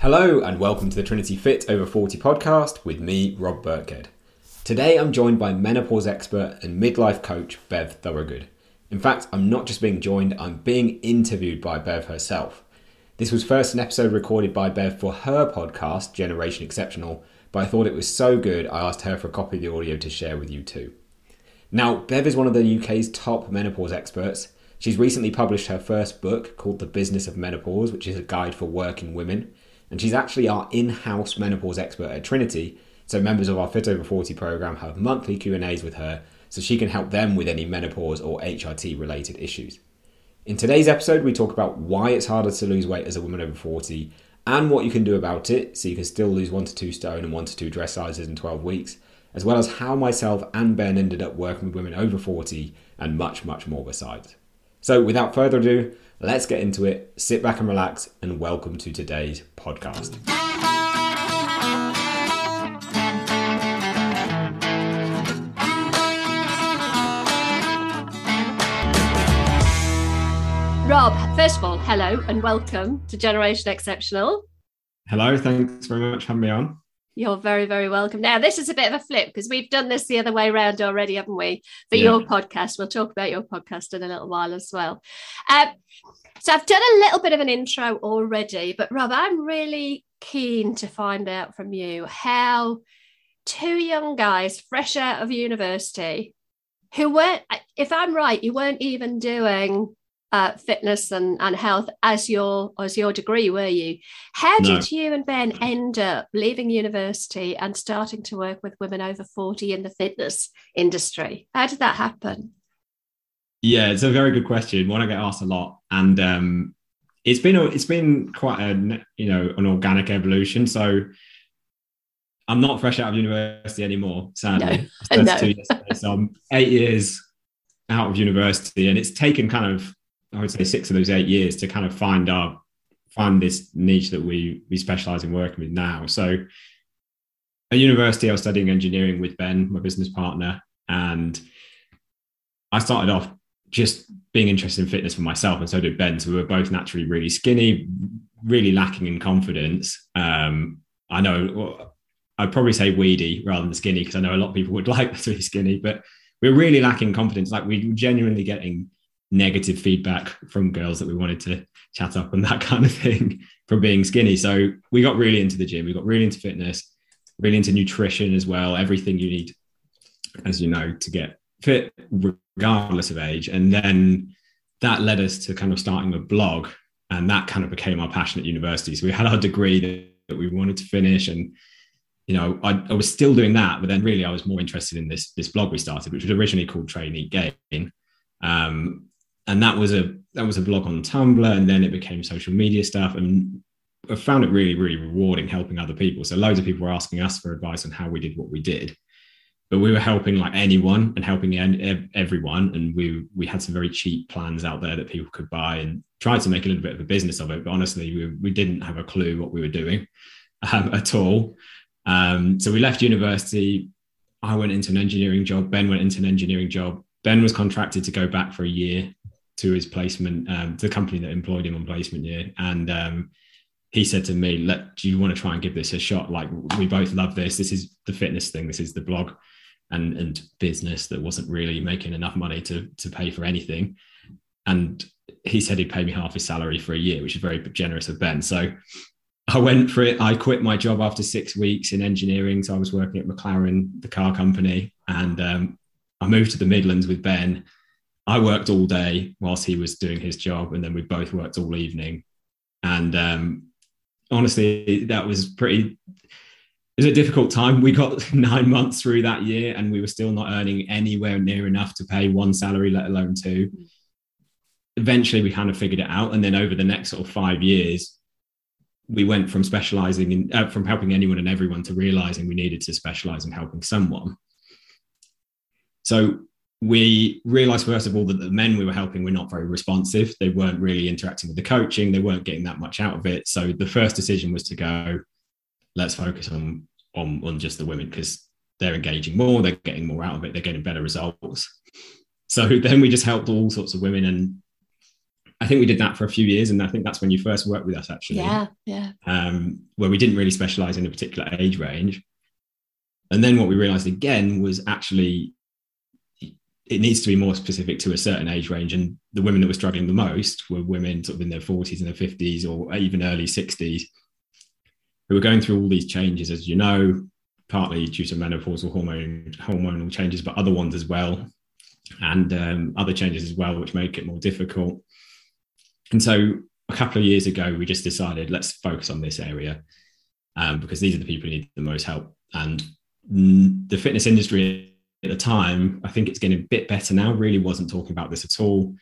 Hello, and welcome to the Trinity Fit Over 40 podcast with me, Rob Birkhead. Today I'm joined by menopause expert and midlife coach Bev Thorogood. In fact, I'm not just being joined, I'm being interviewed by Bev herself. This was first an episode recorded by Bev for her podcast, Generation Exceptional, but I thought it was so good I asked her for a copy of the audio to share with you too. Now, Bev is one of the UK's top menopause experts. She's recently published her first book called The Business of Menopause, which is a guide for working women and she's actually our in-house menopause expert at Trinity. So members of our Fit Over 40 program have monthly Q&As with her so she can help them with any menopause or HRT related issues. In today's episode, we talk about why it's harder to lose weight as a woman over 40 and what you can do about it so you can still lose 1 to 2 stone and 1 to 2 dress sizes in 12 weeks, as well as how myself and Ben ended up working with women over 40 and much, much more besides. So, without further ado, let's get into it. Sit back and relax, and welcome to today's podcast. Rob, first of all, hello and welcome to Generation Exceptional. Hello, thanks very much for having me on. You're very, very welcome. Now, this is a bit of a flip because we've done this the other way around already, haven't we? For yeah. your podcast. We'll talk about your podcast in a little while as well. Um, so, I've done a little bit of an intro already, but Rob, I'm really keen to find out from you how two young guys, fresh out of university, who weren't, if I'm right, you weren't even doing uh, fitness and, and health as your as your degree, were you? How no. did you and Ben end up leaving university and starting to work with women over 40 in the fitness industry? How did that happen? Yeah, it's a very good question. One I get asked a lot. And um, it's been a, it's been quite a you know an organic evolution. So I'm not fresh out of university anymore, sadly. No. no. so I'm eight years out of university, and it's taken kind of I would say six of those eight years to kind of find our find this niche that we we specialize in working with now. So at university, I was studying engineering with Ben, my business partner, and I started off just being interested in fitness for myself, and so did Ben. So we were both naturally really skinny, really lacking in confidence. Um, I know I'd probably say weedy rather than skinny because I know a lot of people would like to be skinny, but we we're really lacking confidence. Like we were genuinely getting negative feedback from girls that we wanted to chat up and that kind of thing from being skinny. So we got really into the gym, we got really into fitness, really into nutrition as well, everything you need, as you know, to get fit regardless of age. And then that led us to kind of starting a blog. And that kind of became our passion at university. So we had our degree that, we wanted to finish and you know, I, I, was still doing that, but then really I was more interested in this this blog we started, which was originally called Train Eat Gain. Um, and that was a that was a blog on Tumblr, and then it became social media stuff. And I found it really, really rewarding helping other people. So loads of people were asking us for advice on how we did what we did, but we were helping like anyone and helping everyone. And we we had some very cheap plans out there that people could buy and tried to make a little bit of a business of it. But honestly, we we didn't have a clue what we were doing um, at all. Um, so we left university. I went into an engineering job. Ben went into an engineering job. Ben was contracted to go back for a year to his placement, um, the company that employed him on placement year. And um, he said to me, "Let do you want to try and give this a shot? Like we both love this. This is the fitness thing. This is the blog and and business that wasn't really making enough money to to pay for anything." And he said he'd pay me half his salary for a year, which is very generous of Ben. So I went for it. I quit my job after six weeks in engineering. So I was working at McLaren, the car company, and um, I moved to the Midlands with Ben I worked all day whilst he was doing his job, and then we both worked all evening. And um, honestly, that was pretty. It was a difficult time. We got nine months through that year, and we were still not earning anywhere near enough to pay one salary, let alone two. Eventually, we kind of figured it out, and then over the next sort of five years, we went from specializing in uh, from helping anyone and everyone to realizing we needed to specialize in helping someone. So we realized first of all that the men we were helping were not very responsive. They weren't really interacting with the coaching. They weren't getting that much out of it. So the first decision was to go let's focus on on, on just the women because they're engaging more they're getting more out of it they're getting better results. So then we just helped all sorts of women and I think we did that for a few years, and I think that's when you first worked with us, actually. Yeah, yeah. Um, where we didn't really specialize in a particular age range, and then what we realized again was actually it needs to be more specific to a certain age range. And the women that were struggling the most were women sort of in their 40s and their 50s or even early 60s who were going through all these changes, as you know, partly due to menopausal hormone hormonal changes, but other ones as well, and um, other changes as well, which make it more difficult. And so a couple of years ago, we just decided let's focus on this area um, because these are the people who need the most help. And the fitness industry at the time, I think it's getting a bit better now, really wasn't talking about this at all.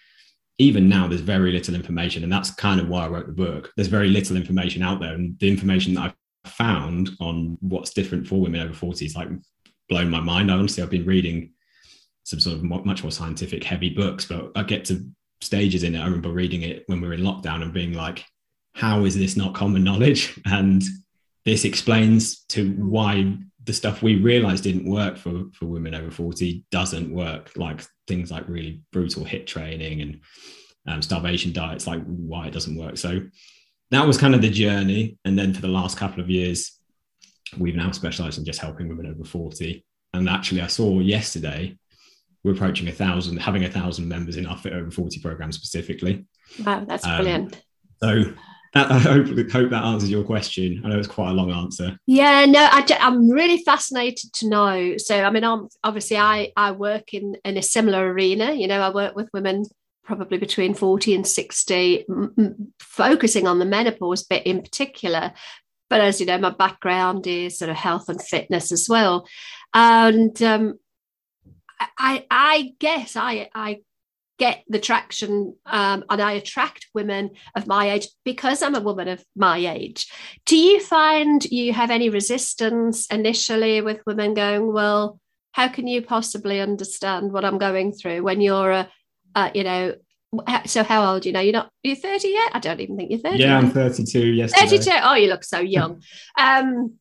Even now, there's very little information. And that's kind of why I wrote the book. There's very little information out there. And the information that I've found on what's different for women over 40 is like blown my mind. I Honestly, I've been reading some sort of much more scientific, heavy books, but I get to stages in it. I remember reading it when we were in lockdown and being like, how is this not common knowledge? And this explains to why the stuff we realized didn't work for for women over 40 doesn't work. Like things like really brutal HIIT training and um, starvation diets like why it doesn't work. So that was kind of the journey. And then for the last couple of years we've now specialized in just helping women over 40 and actually i saw yesterday we're approaching a thousand having a thousand members in our fit over 40 program specifically. Wow that's um, brilliant. so that, I hope, hope that answers your question. I know it's quite a long answer. Yeah, no, I, am really fascinated to know. So, I mean, I'm, obviously, I I work in in a similar arena. You know, I work with women probably between 40 and 60, m- m- focusing on the menopause bit in particular. But as you know, my background is sort of health and fitness as well, and um, I I guess I I get the traction um, and I attract women of my age because I'm a woman of my age. Do you find you have any resistance initially with women going, well, how can you possibly understand what I'm going through when you're a, uh, you know, so how old you know? You're not you're 30 yet? I don't even think you're 30 yeah i'm 32 yes 32 oh you look so young. Um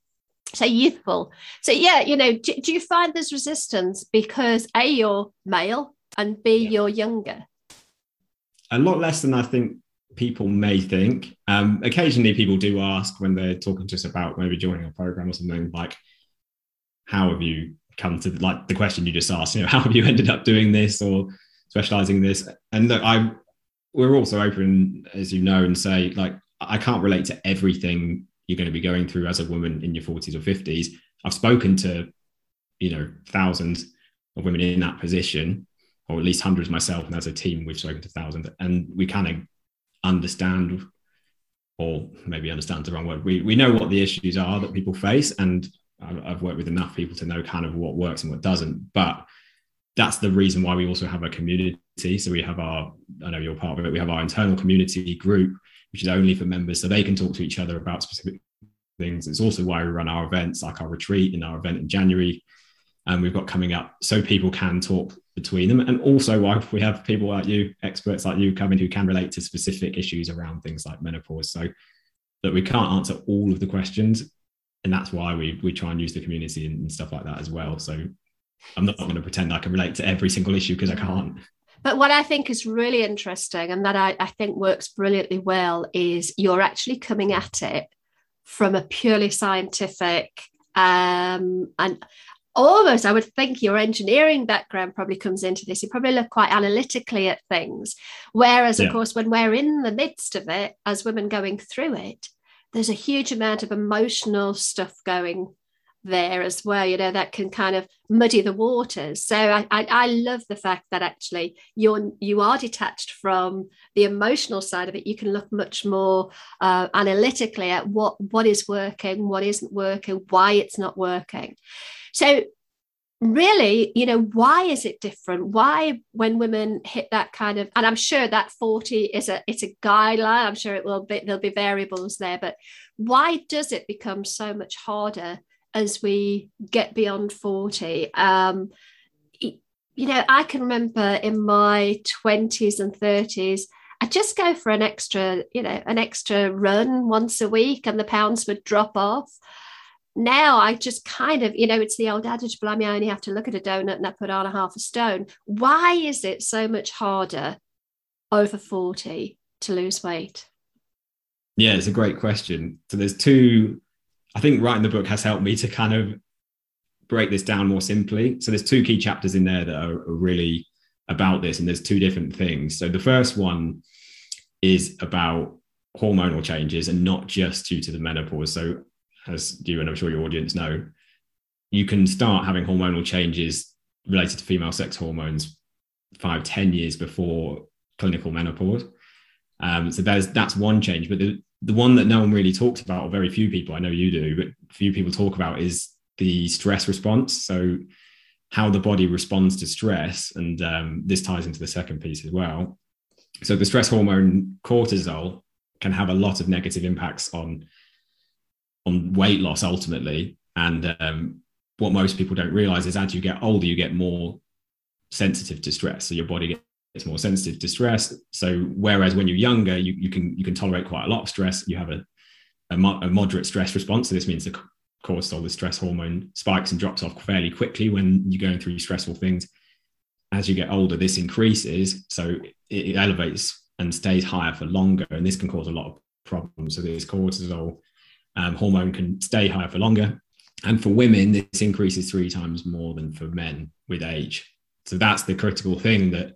so youthful. So yeah you know do, do you find there's resistance because a you're male and be yeah. you're younger? A lot less than I think people may think. Um, occasionally, people do ask when they're talking to us about maybe joining a program or something like, "How have you come to like the question you just asked? You know, how have you ended up doing this or specializing this?" And look, I we're also open, as you know, and say like I can't relate to everything you're going to be going through as a woman in your 40s or 50s. I've spoken to, you know, thousands of women in that position or at least hundreds myself, and as a team, we've spoken to thousands, and we kind of understand, or maybe understand the wrong word. We we know what the issues are that people face, and I've worked with enough people to know kind of what works and what doesn't. But that's the reason why we also have a community. So we have our, I know you're part of it. We have our internal community group, which is only for members, so they can talk to each other about specific things. It's also why we run our events, like our retreat in our event in January, and we've got coming up, so people can talk between them. And also why we have people like you, experts like you coming who can relate to specific issues around things like menopause. So that we can't answer all of the questions. And that's why we we try and use the community and stuff like that as well. So I'm not going to pretend I can relate to every single issue because I can't. But what I think is really interesting and that I, I think works brilliantly well is you're actually coming at it from a purely scientific um, and almost I would think your engineering background probably comes into this. You probably look quite analytically at things. Whereas, yeah. of course, when we're in the midst of it, as women going through it, there's a huge amount of emotional stuff going there as well you know that can kind of muddy the waters so I, I, I love the fact that actually you're you are detached from the emotional side of it you can look much more uh, analytically at what what is working what isn't working why it's not working so really you know why is it different? Why when women hit that kind of and i'm sure that 40 is a it's a guideline. I'm sure it will be there'll be variables there but why does it become so much harder as we get beyond 40 um you know i can remember in my 20s and 30s I just go for an extra, you know, an extra run once a week and the pounds would drop off now I just kind of, you know, it's the old adage, blimey, I only have to look at a donut and I put on a half a stone. Why is it so much harder over 40 to lose weight? Yeah, it's a great question. So there's two, I think writing the book has helped me to kind of break this down more simply. So there's two key chapters in there that are, are really about this, and there's two different things. So the first one is about hormonal changes and not just due to the menopause. So as you and I'm sure your audience know, you can start having hormonal changes related to female sex hormones five, ten years before clinical menopause. Um, so there's that's one change, but the the one that no one really talks about, or very few people, I know you do, but few people talk about is the stress response. So how the body responds to stress, and um, this ties into the second piece as well. So the stress hormone cortisol can have a lot of negative impacts on on weight loss ultimately, and um, what most people don't realize is as you get older, you get more sensitive to stress. So your body gets more sensitive to stress. So whereas when you're younger, you, you can you can tolerate quite a lot of stress. You have a, a, mo- a moderate stress response. So this means the cortisol, the stress hormone, spikes and drops off fairly quickly when you're going through stressful things. As you get older, this increases. So it, it elevates and stays higher for longer. And this can cause a lot of problems. So this cortisol um, hormone can stay higher for longer and for women, this increases three times more than for men with age. So that's the critical thing that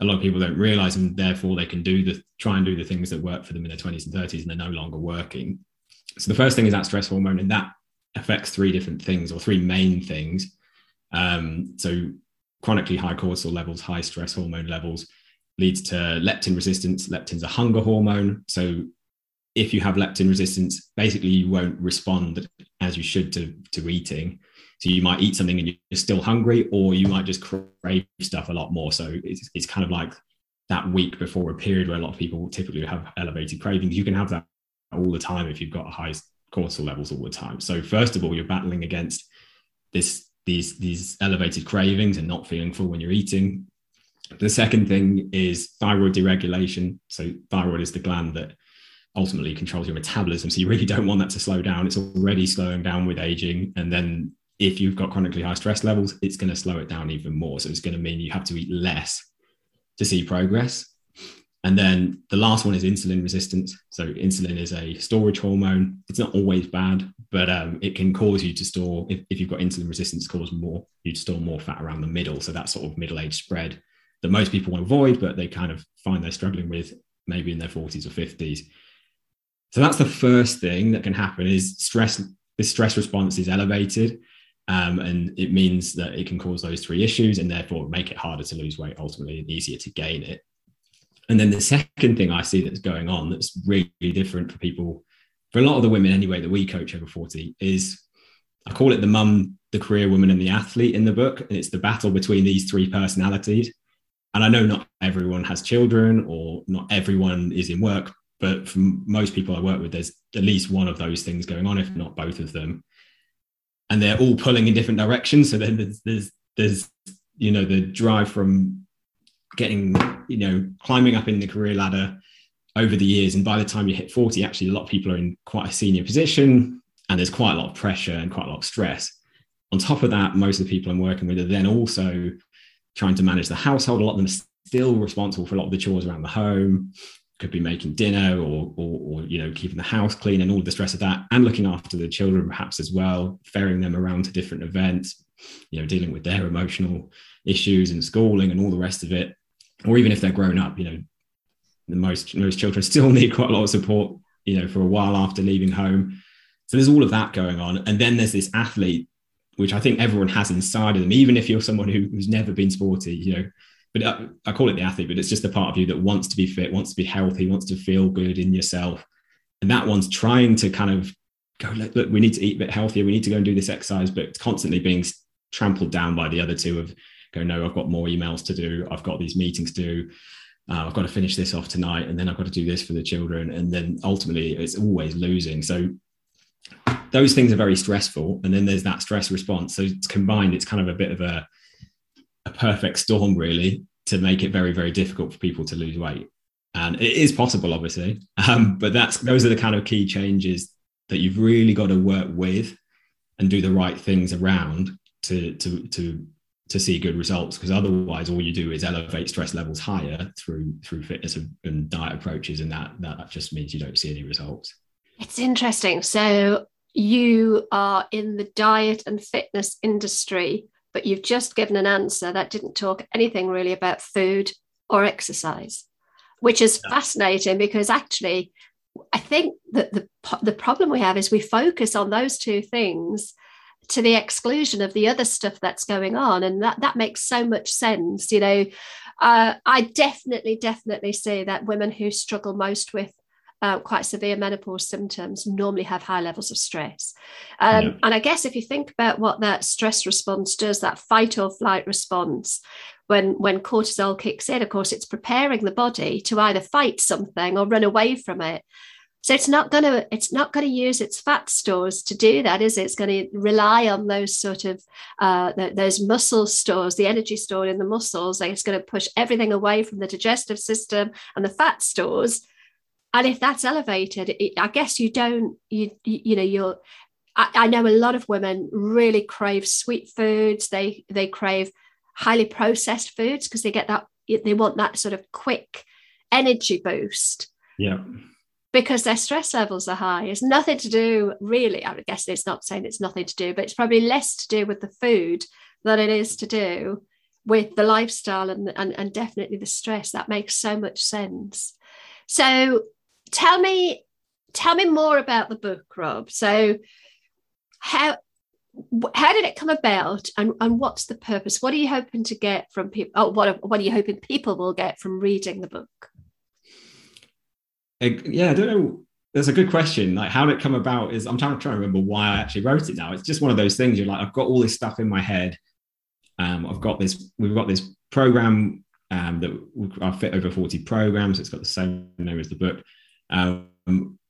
a lot of people don't realize, and therefore they can do the try and do the things that work for them in their 20s and 30s, and they're no longer working. So the first thing is that stress hormone, and that affects three different things or three main things. Um, so chronically high cortisol levels, high stress hormone levels leads to leptin resistance. Leptin's a hunger hormone. So if you have leptin resistance, basically you won't respond as you should to, to eating. So you might eat something and you're still hungry, or you might just crave stuff a lot more. So it's, it's kind of like that week before a period where a lot of people typically have elevated cravings. You can have that all the time if you've got high cortisol levels all the time. So first of all, you're battling against this these these elevated cravings and not feeling full when you're eating. The second thing is thyroid deregulation. So thyroid is the gland that ultimately controls your metabolism. So you really don't want that to slow down. It's already slowing down with aging. And then if you've got chronically high stress levels, it's going to slow it down even more. So it's going to mean you have to eat less to see progress. And then the last one is insulin resistance. So insulin is a storage hormone. It's not always bad, but um, it can cause you to store, if, if you've got insulin resistance, cause more, you to store more fat around the middle. So that sort of middle age spread that most people want to avoid, but they kind of find they're struggling with maybe in their 40s or 50s. So that's the first thing that can happen is stress. the stress response is elevated, um, and it means that it can cause those three issues, and therefore make it harder to lose weight ultimately, and easier to gain it. And then the second thing I see that's going on that's really different for people, for a lot of the women anyway that we coach over 40, is I call it the mum, the career woman, and the athlete in the book. And it's the battle between these three personalities. And I know not everyone has children or not everyone is in work, but for most people I work with, there's at least one of those things going on, if not both of them. And they're all pulling in different directions. So then there's, there's, there's, you know, the drive from getting, you know, climbing up in the career ladder over the years. And by the time you hit 40, actually, a lot of people are in quite a senior position and there's quite a lot of pressure and quite a lot of stress. On top of that, most of the people I'm working with are then also trying to manage the household. A lot of them are still responsible for a lot of the chores around the home could be making dinner or, or, or, you know keeping the house clean and all the stress of that and looking after the children perhaps as well ferrying them around to different events you know dealing with their emotional issues and schooling and all the rest of it. Or even if they're grown up you know the most most children still need quite a lot of support you know for a while after leaving home. So there's all of that going on. And then there's this athlete which i think everyone has inside of them even if you're someone who, who's never been sporty you know but I, I call it the athlete, but it's just the part of you that wants to be fit, wants to be healthy, wants to feel good in yourself. And that one's trying to kind of go, look, look, we need to eat a bit healthier. We need to go and do this exercise, but it's constantly being trampled down by the other two of go, no, I've got more emails to do. I've got these meetings to do. Uh, I've got to finish this off tonight. And then I've got to do this for the children. And then ultimately it's always losing. So those things are very stressful. And then there's that stress response. So it's combined, it's kind of a bit of a, a perfect storm really to make it very very difficult for people to lose weight. And it is possible obviously. Um, but that's those are the kind of key changes that you've really got to work with and do the right things around to to to to see good results. Because otherwise all you do is elevate stress levels higher through through fitness and diet approaches and that that just means you don't see any results. It's interesting. So you are in the diet and fitness industry but you've just given an answer that didn't talk anything really about food or exercise which is yeah. fascinating because actually i think that the the problem we have is we focus on those two things to the exclusion of the other stuff that's going on and that that makes so much sense you know uh, i definitely definitely see that women who struggle most with uh, quite severe menopause symptoms normally have high levels of stress um, yeah. and i guess if you think about what that stress response does that fight or flight response when when cortisol kicks in of course it's preparing the body to either fight something or run away from it so it's not going to it's not going to use its fat stores to do that, is it? It's going to rely on those sort of uh, those muscle stores, the energy stored in the muscles. Like it's going to push everything away from the digestive system and the fat stores. And if that's elevated, it, I guess you don't you you know you're. I, I know a lot of women really crave sweet foods. They they crave highly processed foods because they get that they want that sort of quick energy boost. Yeah because their stress levels are high. It's nothing to do, really. I guess it's not saying it's nothing to do, but it's probably less to do with the food than it is to do with the lifestyle and, and, and definitely the stress. That makes so much sense. So tell me, tell me more about the book, Rob. So how how did it come about and, and what's the purpose? What are you hoping to get from people? Oh, what, what are you hoping people will get from reading the book? yeah, I don't know. That's a good question. Like, how did it come about? Is I'm trying to try to remember why I actually wrote it now. It's just one of those things. You're like, I've got all this stuff in my head. Um, I've got this. We've got this program um, that I fit over 40 programs. It's got the same name as the book. Um,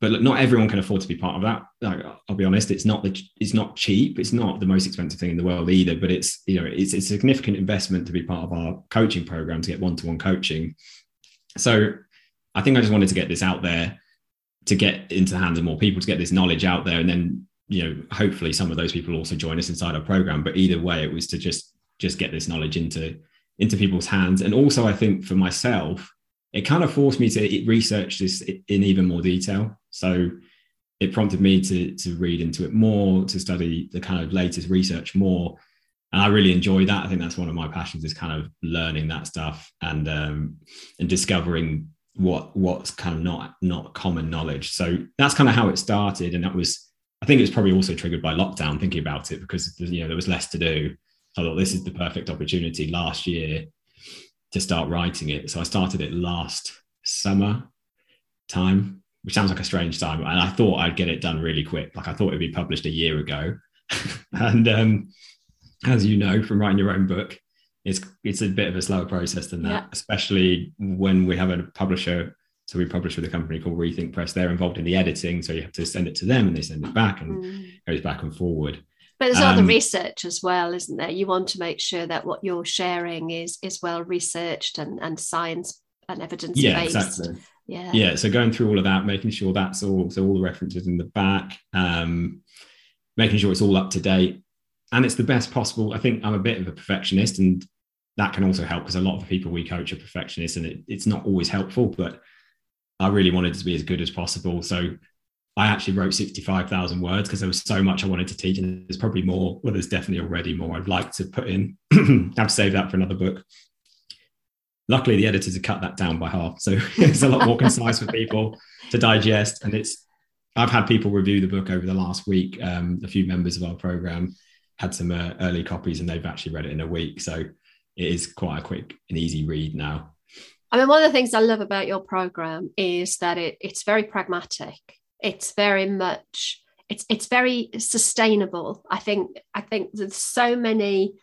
but look, not everyone can afford to be part of that. Like, I'll be honest, it's not the, it's not cheap. It's not the most expensive thing in the world either. But it's you know it's, it's a significant investment to be part of our coaching program to get one to one coaching. So I think I just wanted to get this out there to get into the hands of more people, to get this knowledge out there. And then, you know, hopefully some of those people also join us inside our program. But either way, it was to just just get this knowledge into into people's hands. And also I think for myself, it kind of forced me to research this in even more detail. So it prompted me to to read into it more, to study the kind of latest research more. And I really enjoy that. I think that's one of my passions is kind of learning that stuff and um, and discovering what what's kind of not not common knowledge. So that's kind of how it started, and that was I think it was probably also triggered by lockdown. Thinking about it because you know there was less to do. I thought this is the perfect opportunity last year to start writing it. So I started it last summer time, which sounds like a strange time, and I thought I'd get it done really quick. Like I thought it'd be published a year ago, and um, as you know from writing your own book, it's it's a bit of a slower process than that, yeah. especially when we have a publisher. So we publish with a company called Rethink Press. They're involved in the editing, so you have to send it to them, and they send it back, and mm. goes back and forward. But there's um, all the research as well, isn't there? You want to make sure that what you're sharing is is well researched and and science and evidence yeah, based. Exactly. Yeah. Yeah. So going through all of that, making sure that's all so all the references in the back, um, making sure it's all up to date, and it's the best possible. I think I'm a bit of a perfectionist, and that can also help because a lot of the people we coach are perfectionists and it, it's not always helpful but i really wanted to be as good as possible so i actually wrote 65000 words because there was so much i wanted to teach and there's probably more well there's definitely already more i'd like to put in have to save that for another book luckily the editors have cut that down by half so it's a lot more concise for people to digest and it's i've had people review the book over the last week um, a few members of our program had some uh, early copies and they've actually read it in a week so it is quite a quick and easy read now. I mean, one of the things I love about your program is that it, it's very pragmatic. It's very much it's it's very sustainable. I think I think there's so many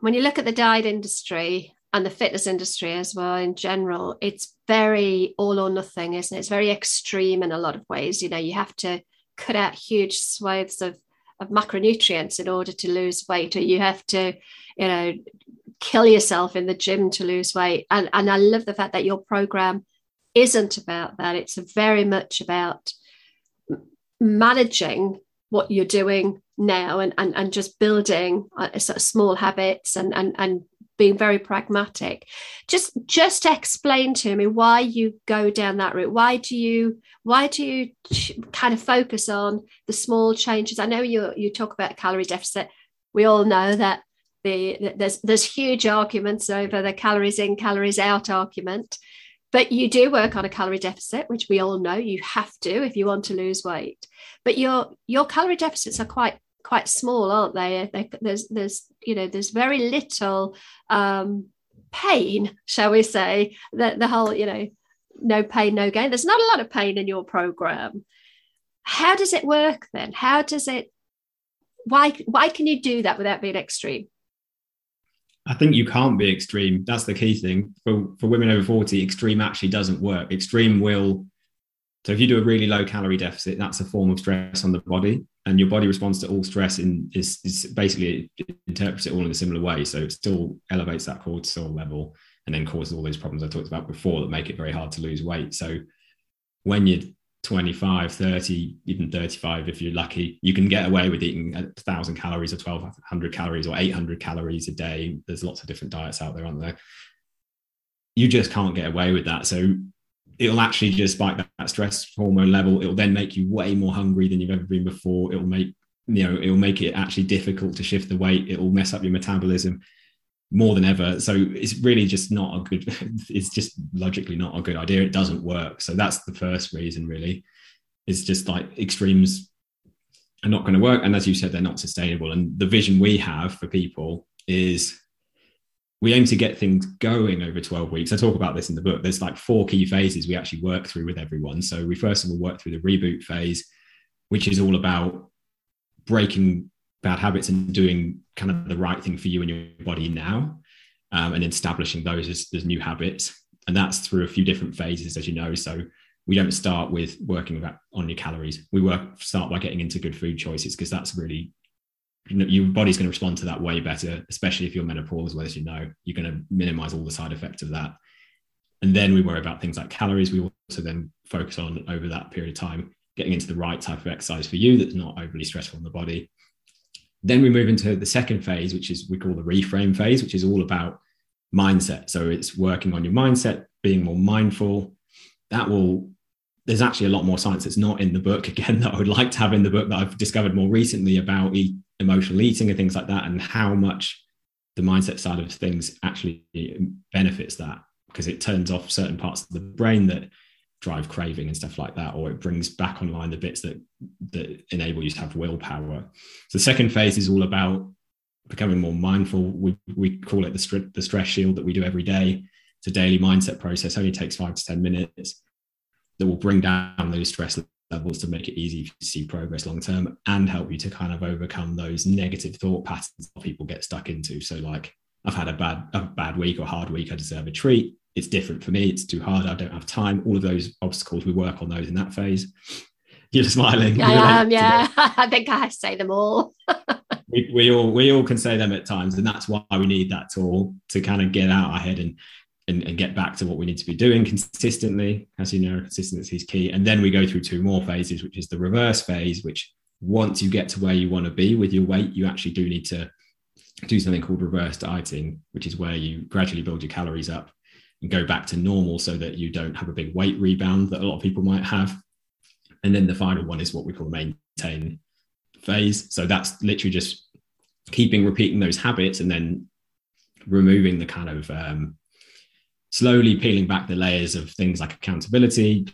when you look at the diet industry and the fitness industry as well in general, it's very all or nothing, isn't it? It's very extreme in a lot of ways. You know, you have to cut out huge swathes of of macronutrients in order to lose weight, or you have to, you know, kill yourself in the gym to lose weight. And, and I love the fact that your program isn't about that. It's very much about managing what you're doing now and and, and just building sort of small habits and and and being very pragmatic. Just just explain to me why you go down that route. Why do you why do you kind of focus on the small changes? I know you you talk about calorie deficit. We all know that the there's there's huge arguments over the calories in calories out argument but you do work on a calorie deficit which we all know you have to if you want to lose weight. But your your calorie deficits are quite quite small aren't they, they there's there's you know there's very little um, pain shall we say that the whole you know no pain no gain. There's not a lot of pain in your program. How does it work then? How does it why why can you do that without being extreme I think you can't be extreme. That's the key thing for for women over forty. Extreme actually doesn't work. Extreme will. So if you do a really low calorie deficit, that's a form of stress on the body, and your body responds to all stress in is, is basically interprets it all in a similar way. So it still elevates that cortisol level, and then causes all those problems I talked about before that make it very hard to lose weight. So when you're 25 30 even 35 if you're lucky. You can get away with eating a thousand calories or 1200 calories or 800 calories a day. There's lots of different diets out there aren't there? You just can't get away with that. So it'll actually just spike that, that stress hormone level. It'll then make you way more hungry than you've ever been before. It'll make you know it'll make it actually difficult to shift the weight. It'll mess up your metabolism more than ever. So it's really just not a good, it's just logically not a good idea. It doesn't work. So that's the first reason, really. It's just like extremes are not going to work. And as you said, they're not sustainable. And the vision we have for people is we aim to get things going over 12 weeks. I talk about this in the book. There's like four key phases we actually work through with everyone. So we first of all work through the reboot phase, which is all about breaking bad habits and doing kind of the right thing for you and your body now um, and establishing those as, as new habits. And that's through a few different phases as you know. So we don't start with working on your calories. We work start by getting into good food choices because that's really you know, your body's going to respond to that way better especially if you're menopausal as you know. You're going to minimize all the side effects of that. And then we worry about things like calories. We also then focus on over that period of time getting into the right type of exercise for you that's not overly stressful on the body then we move into the second phase, which is we call the reframe phase, which is all about mindset. So it's working on your mindset, being more mindful. That will, there's actually a lot more science that's not in the book, again, that I would like to have in the book that I've discovered more recently about e- emotional eating and things like that, and how much the mindset side of things actually um, benefits that because it turns off certain parts of the brain that drive craving and stuff like that, or it brings back online the bits that that enable you to have willpower. So the second phase is all about becoming more mindful. We we call it the, the stress shield that we do every day. It's a daily mindset process. Only takes five to ten minutes. That will bring down those stress levels to make it easy to see progress long term and help you to kind of overcome those negative thought patterns people get stuck into. So like I've had a bad a bad week or hard week. I deserve a treat it's different for me. It's too hard. I don't have time. All of those obstacles, we work on those in that phase. You're smiling. I am, yeah. I think I say them all. we, we all we all can say them at times, and that's why we need that tool to kind of get out our head and, and and get back to what we need to be doing consistently. As you know, consistency is key. And then we go through two more phases, which is the reverse phase, which once you get to where you want to be with your weight, you actually do need to do something called reverse dieting, which is where you gradually build your calories up and go back to normal so that you don't have a big weight rebound that a lot of people might have. And then the final one is what we call the maintain phase. So that's literally just keeping repeating those habits and then removing the kind of um, slowly peeling back the layers of things like accountability,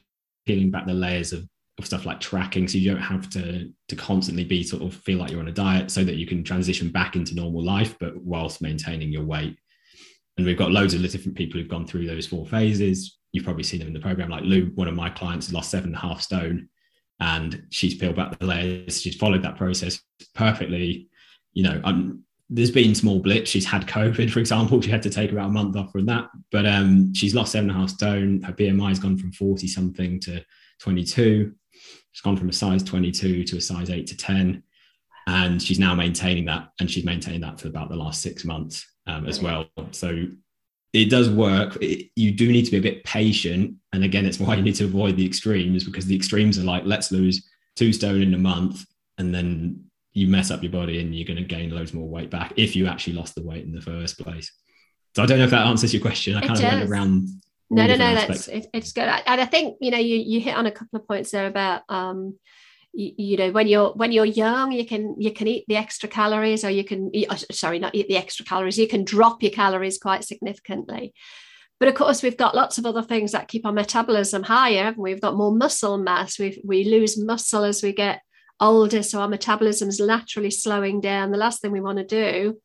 peeling back the layers of, of stuff like tracking. So you don't have to, to constantly be sort of feel like you're on a diet so that you can transition back into normal life, but whilst maintaining your weight. And we've got loads of different people who've gone through those four phases. You've probably seen them in the program. Like Lou, one of my clients, lost seven and a half stone, and she's peeled back the layers. She's followed that process perfectly. You know, there's been small blips. She's had COVID, for example. She had to take about a month off from that, but um, she's lost seven and a half stone. Her BMI has gone from 40 something to 22. She's gone from a size 22 to a size 8 to 10 and she's now maintaining that and she's maintained that for about the last six months um, as well. So it does work. It, you do need to be a bit patient. And again, it's why you need to avoid the extremes because the extremes are like, let's lose two stone in a month and then you mess up your body and you're going to gain loads more weight back if you actually lost the weight in the first place. So I don't know if that answers your question. I kind of went around. No, no, no. That's it, it's good, and I think you know you you hit on a couple of points there about um, you, you, know when you're when you're young you can you can eat the extra calories or you can oh, sorry not eat the extra calories you can drop your calories quite significantly. But of course we've got lots of other things that keep our metabolism higher we've got more muscle mass. We we lose muscle as we get older so our metabolism is naturally slowing down. The last thing we want to do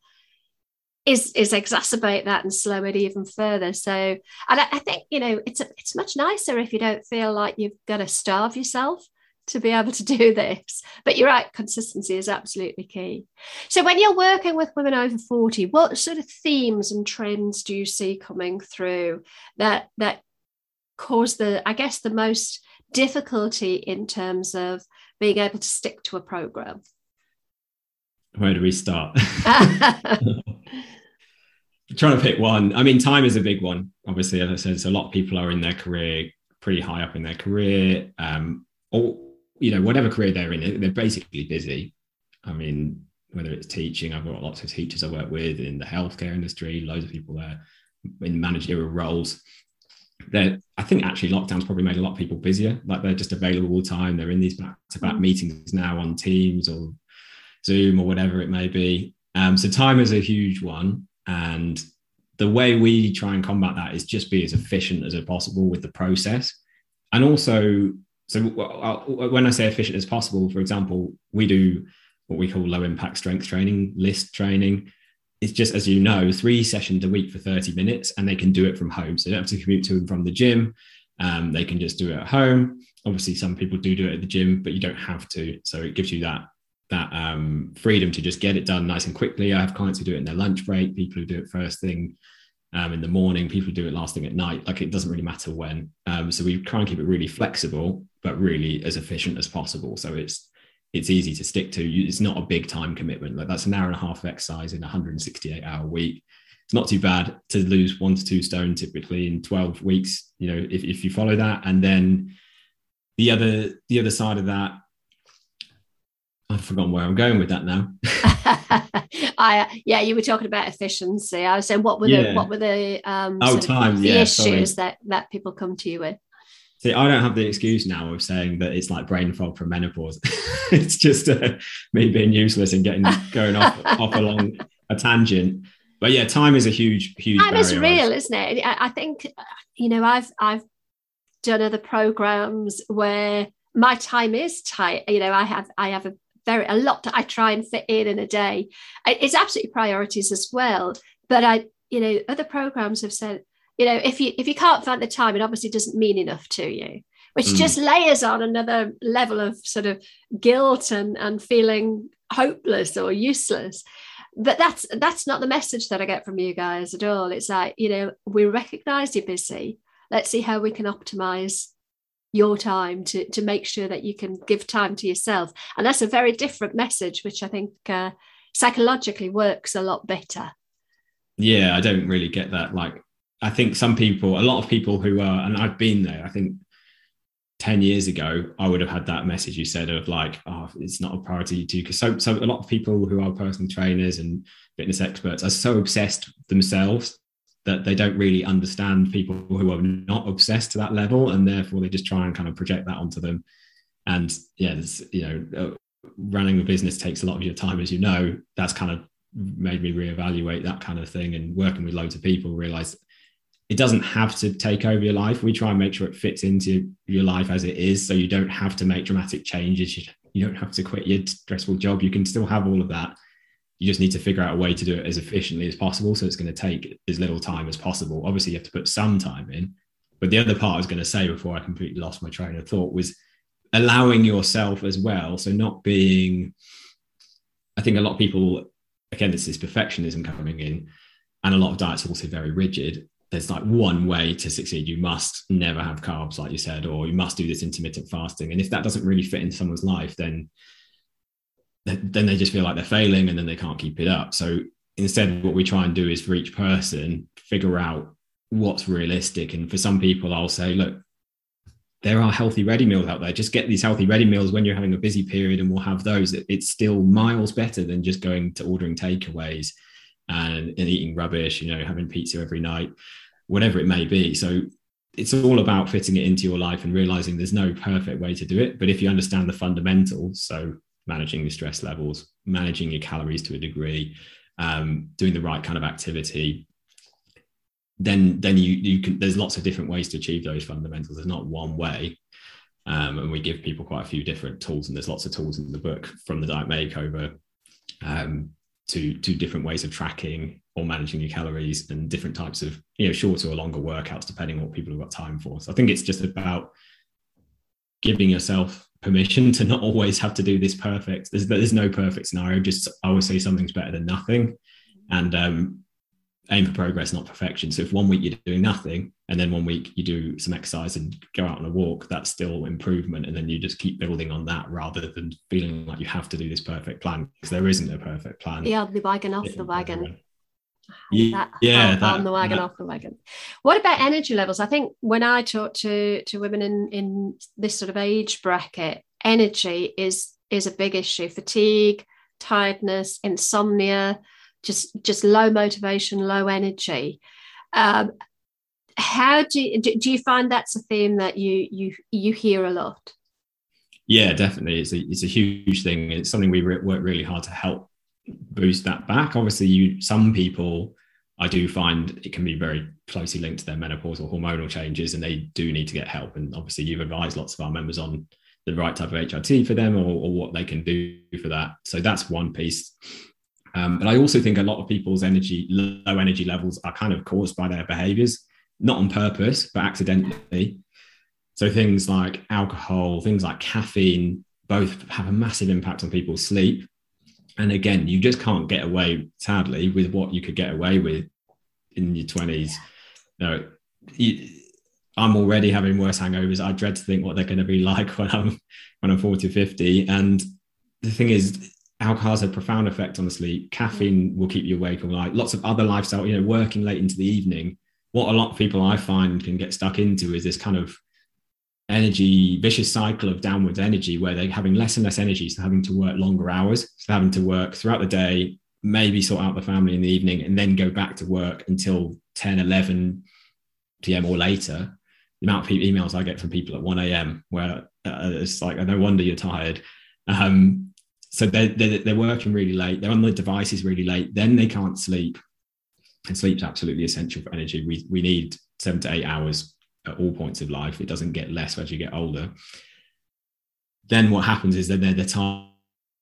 is is exacerbate that and slow it even further. So and I, I think you know it's a, it's much nicer if you don't feel like you've got to starve yourself to be able to do this. But you're right, consistency is absolutely key. So when you're working with women over 40, what sort of themes and trends do you see coming through that that cause the, I guess, the most difficulty in terms of being able to stick to a program? Where do we start? trying to pick one. I mean, time is a big one. Obviously, as I said, so a lot of people are in their career pretty high up in their career. Um, or you know, whatever career they're in, they're basically busy. I mean, whether it's teaching, I've got lots of teachers I work with in the healthcare industry, loads of people there in managerial roles. They're, I think actually lockdown's probably made a lot of people busier. Like they're just available all the time. They're in these back-to-back mm. meetings now on Teams or Zoom or whatever it may be. Um, so time is a huge one, and the way we try and combat that is just be as efficient as possible with the process, and also so when I say efficient as possible, for example, we do what we call low impact strength training, list training. It's just, as you know, three sessions a week for 30 minutes, and they can do it from home. So they don't have to commute to and from the gym. Um, they can just do it at home. Obviously, some people do do it at the gym, but you don't have to. So it gives you that that um, freedom to just get it done nice and quickly. I have clients who do it in their lunch break, people who do it first thing um, in the morning, people who do it last thing at night. Like it doesn't really matter when. Um, so we try and keep it really flexible but really as efficient as possible. So it's it's easy to stick to. It's not a big time commitment. Like that's an hour and a half of exercise in a 168 hour week. It's not too bad to lose one to two stone typically in 12 weeks. You know, if, if you follow that, and then the other the other side of that, I've forgotten where I'm going with that now. I yeah, you were talking about efficiency. I was saying what were yeah. the what were the um oh, time, the yeah, issues sorry. that that people come to you with? See, I don't have the excuse now of saying that it's like brain fog from menopause. it's just uh, me being useless and getting going off off along a tangent. But yeah, time is a huge, huge. Time is real, isn't it? I think you know I've I've done other programs where my time is tight. You know, I have I have a very a lot that I try and fit in in a day. It's absolutely priorities as well. But I, you know, other programs have said you know if you if you can't find the time it obviously doesn't mean enough to you which mm. just layers on another level of sort of guilt and and feeling hopeless or useless. But that's that's not the message that i get from you guys at all. It's like you know we recognize you're busy. Let's see how we can optimize your time to to make sure that you can give time to yourself. And that's a very different message which i think uh, psychologically works a lot better. Yeah i don't really get that like I think some people, a lot of people who are, and I've been there, I think 10 years ago, I would have had that message you said of like, oh, it's not a priority to because so, so a lot of people who are personal trainers and fitness experts are so obsessed themselves that they don't really understand people who are not obsessed to that level. And therefore they just try and kind of project that onto them. And yeah, you know, uh, running a business takes a lot of your time, as you know, that's kind of made me reevaluate that kind of thing and working with loads of people realize it doesn't have to take over your life. We try and make sure it fits into your life as it is. So you don't have to make dramatic changes. You, don't have to quit your stressful job. You can still have all of that. You just need to figure out a way to do it as efficiently as possible. So it's going to take as little time as possible. Obviously, you have to put some time in. But the other part I was going to say before I completely lost my train of thought was allowing yourself as well. So not being, I think a lot of people, again, this is perfectionism coming in, and a lot of diets are also very rigid there's like one way to succeed. You must never have carbs, like you said, or you must do this intermittent fasting. And if that doesn't really fit into someone's life, then then they just feel like they're failing and then they can't keep it up. So instead, what we try and do is for each person, figure out what's realistic. And for some people, I'll say, look, there are healthy ready meals out there. Just get these healthy ready meals when you're having a busy period, and we'll have those. It's still miles better than just going to ordering takeaways and, and eating rubbish, you know, having pizza every night, whatever it may be. So it's all about fitting it into your life and realizing there's no perfect way to do it. But if you understand the fundamentals, so managing your stress levels, managing your calories to a degree, um, doing the right kind of activity, then then you you can. There's lots of different ways to achieve those fundamentals. There's not one way, um, and we give people quite a few different tools. And there's lots of tools in the book from the diet makeover um, to different ways of tracking or managing your calories and different types of you know shorter or longer workouts depending on what people have got time for. So I think it's just about giving yourself permission to not always have to do this perfect. There's, there's no perfect scenario. Just I always say something's better than nothing, and um, aim for progress, not perfection. So if one week you're doing nothing, and then one week you do some exercise and go out on a walk, that's still improvement. And then you just keep building on that rather than feeling like you have to do this perfect plan because there isn't a perfect plan. Yeah, the wagon off the wagon. Yeah, that, yeah that, on the wagon, that. off the wagon. What about energy levels? I think when I talk to to women in in this sort of age bracket, energy is is a big issue. Fatigue, tiredness, insomnia, just just low motivation, low energy. Um, how do you, do you find that's a theme that you you you hear a lot? Yeah, definitely. It's a it's a huge thing. It's something we re- work really hard to help boost that back. Obviously, you some people I do find it can be very closely linked to their menopausal hormonal changes, and they do need to get help. And obviously, you've advised lots of our members on the right type of HRT for them or, or what they can do for that. So that's one piece. Um, but I also think a lot of people's energy, low energy levels, are kind of caused by their behaviors, not on purpose, but accidentally. So things like alcohol, things like caffeine, both have a massive impact on people's sleep and again, you just can't get away, sadly, with what you could get away with in your 20s. No, you, I'm already having worse hangovers. I dread to think what they're going to be like when I'm when I'm 40 or 50. And the thing is, alcohol has a profound effect on the sleep. Caffeine will keep you awake all night. Lots of other lifestyle, you know, working late into the evening. What a lot of people I find can get stuck into is this kind of energy vicious cycle of downwards energy where they're having less and less energy so having to work longer hours so having to work throughout the day maybe sort out the family in the evening and then go back to work until 10 11 p.m or later the amount of emails i get from people at 1 a.m where uh, it's like no wonder you're tired um, so they're, they're, they're working really late they're on the devices really late then they can't sleep and sleep's absolutely essential for energy we, we need seven to eight hours at all points of life. It doesn't get less as you get older. Then what happens is that they're, they're tired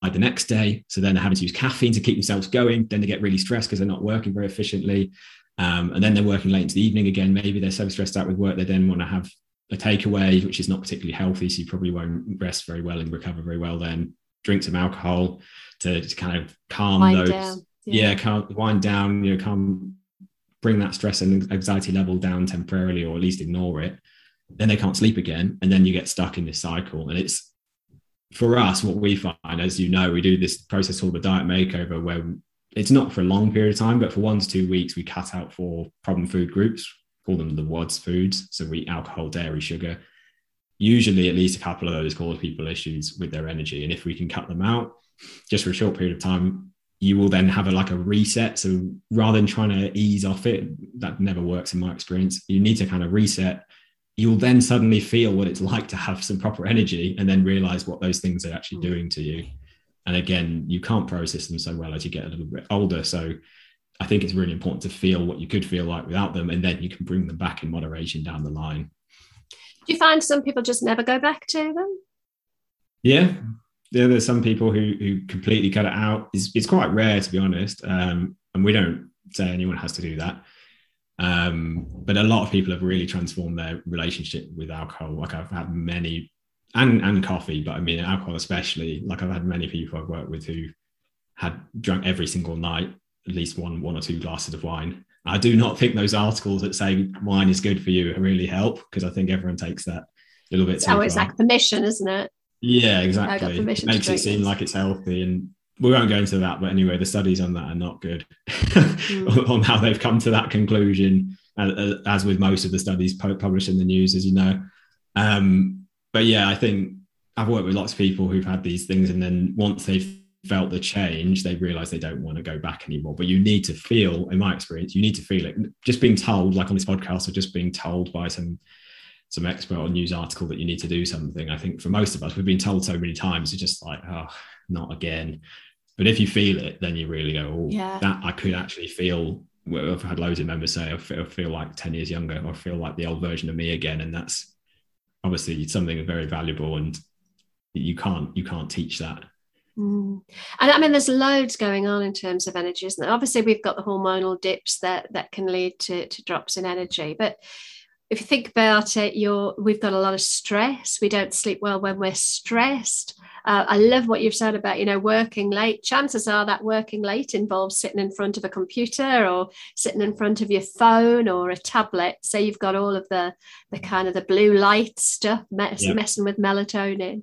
the next day. So then they're having to use caffeine to keep themselves going. Then they get really stressed because they're not working very efficiently. Um, and then they're working late into the evening again. Maybe they're so stressed out with work, they then want to have a takeaway, which is not particularly healthy. So you probably won't rest very well and recover very well then. Drink some alcohol to, to kind of calm wind those. Down. Yeah, yeah calm, wind down, you know, calm bring that stress and anxiety level down temporarily or at least ignore it then they can't sleep again and then you get stuck in this cycle and it's for us what we find as you know we do this process called the diet makeover where it's not for a long period of time but for one to two weeks we cut out four problem food groups call them the WODS foods so we eat alcohol dairy sugar usually at least a couple of those cause people issues with their energy and if we can cut them out just for a short period of time you will then have a like a reset. So rather than trying to ease off it, that never works in my experience. You need to kind of reset. You'll then suddenly feel what it's like to have some proper energy and then realize what those things are actually doing to you. And again, you can't process them so well as you get a little bit older. So I think it's really important to feel what you could feel like without them, and then you can bring them back in moderation down the line. Do you find some people just never go back to them? Yeah, yeah, there's some people who who completely cut it out. It's, it's quite rare to be honest, um, and we don't say anyone has to do that. Um, but a lot of people have really transformed their relationship with alcohol. Like I've had many, and and coffee, but I mean alcohol especially. Like I've had many people I've worked with who had drunk every single night at least one one or two glasses of wine. I do not think those articles that say wine is good for you really help because I think everyone takes that a little bit. It's always like permission, isn't it? Yeah, exactly. It makes it seem like it's healthy, and we won't go into that. But anyway, the studies on that are not good mm. on how they've come to that conclusion. As with most of the studies published in the news, as you know. Um, but yeah, I think I've worked with lots of people who've had these things, and then once they've felt the change, they realize they don't want to go back anymore. But you need to feel, in my experience, you need to feel it. Just being told, like on this podcast, or just being told by some some expert or news article that you need to do something. I think for most of us, we've been told so many times, it's just like, oh, not again. But if you feel it, then you really go, oh, yeah. that I could actually feel. I've had loads of members say, I feel, I feel like 10 years younger, or I feel like the old version of me again. And that's obviously something very valuable and you can't you can't teach that mm. and i mean there's loads going on in terms of energy isn't there obviously we've got the hormonal dips that that can lead to, to drops in energy but if you think about it you're we've got a lot of stress we don't sleep well when we're stressed uh, I love what you've said about, you know, working late. Chances are that working late involves sitting in front of a computer or sitting in front of your phone or a tablet. So you've got all of the the kind of the blue light stuff mess, yeah. messing with melatonin.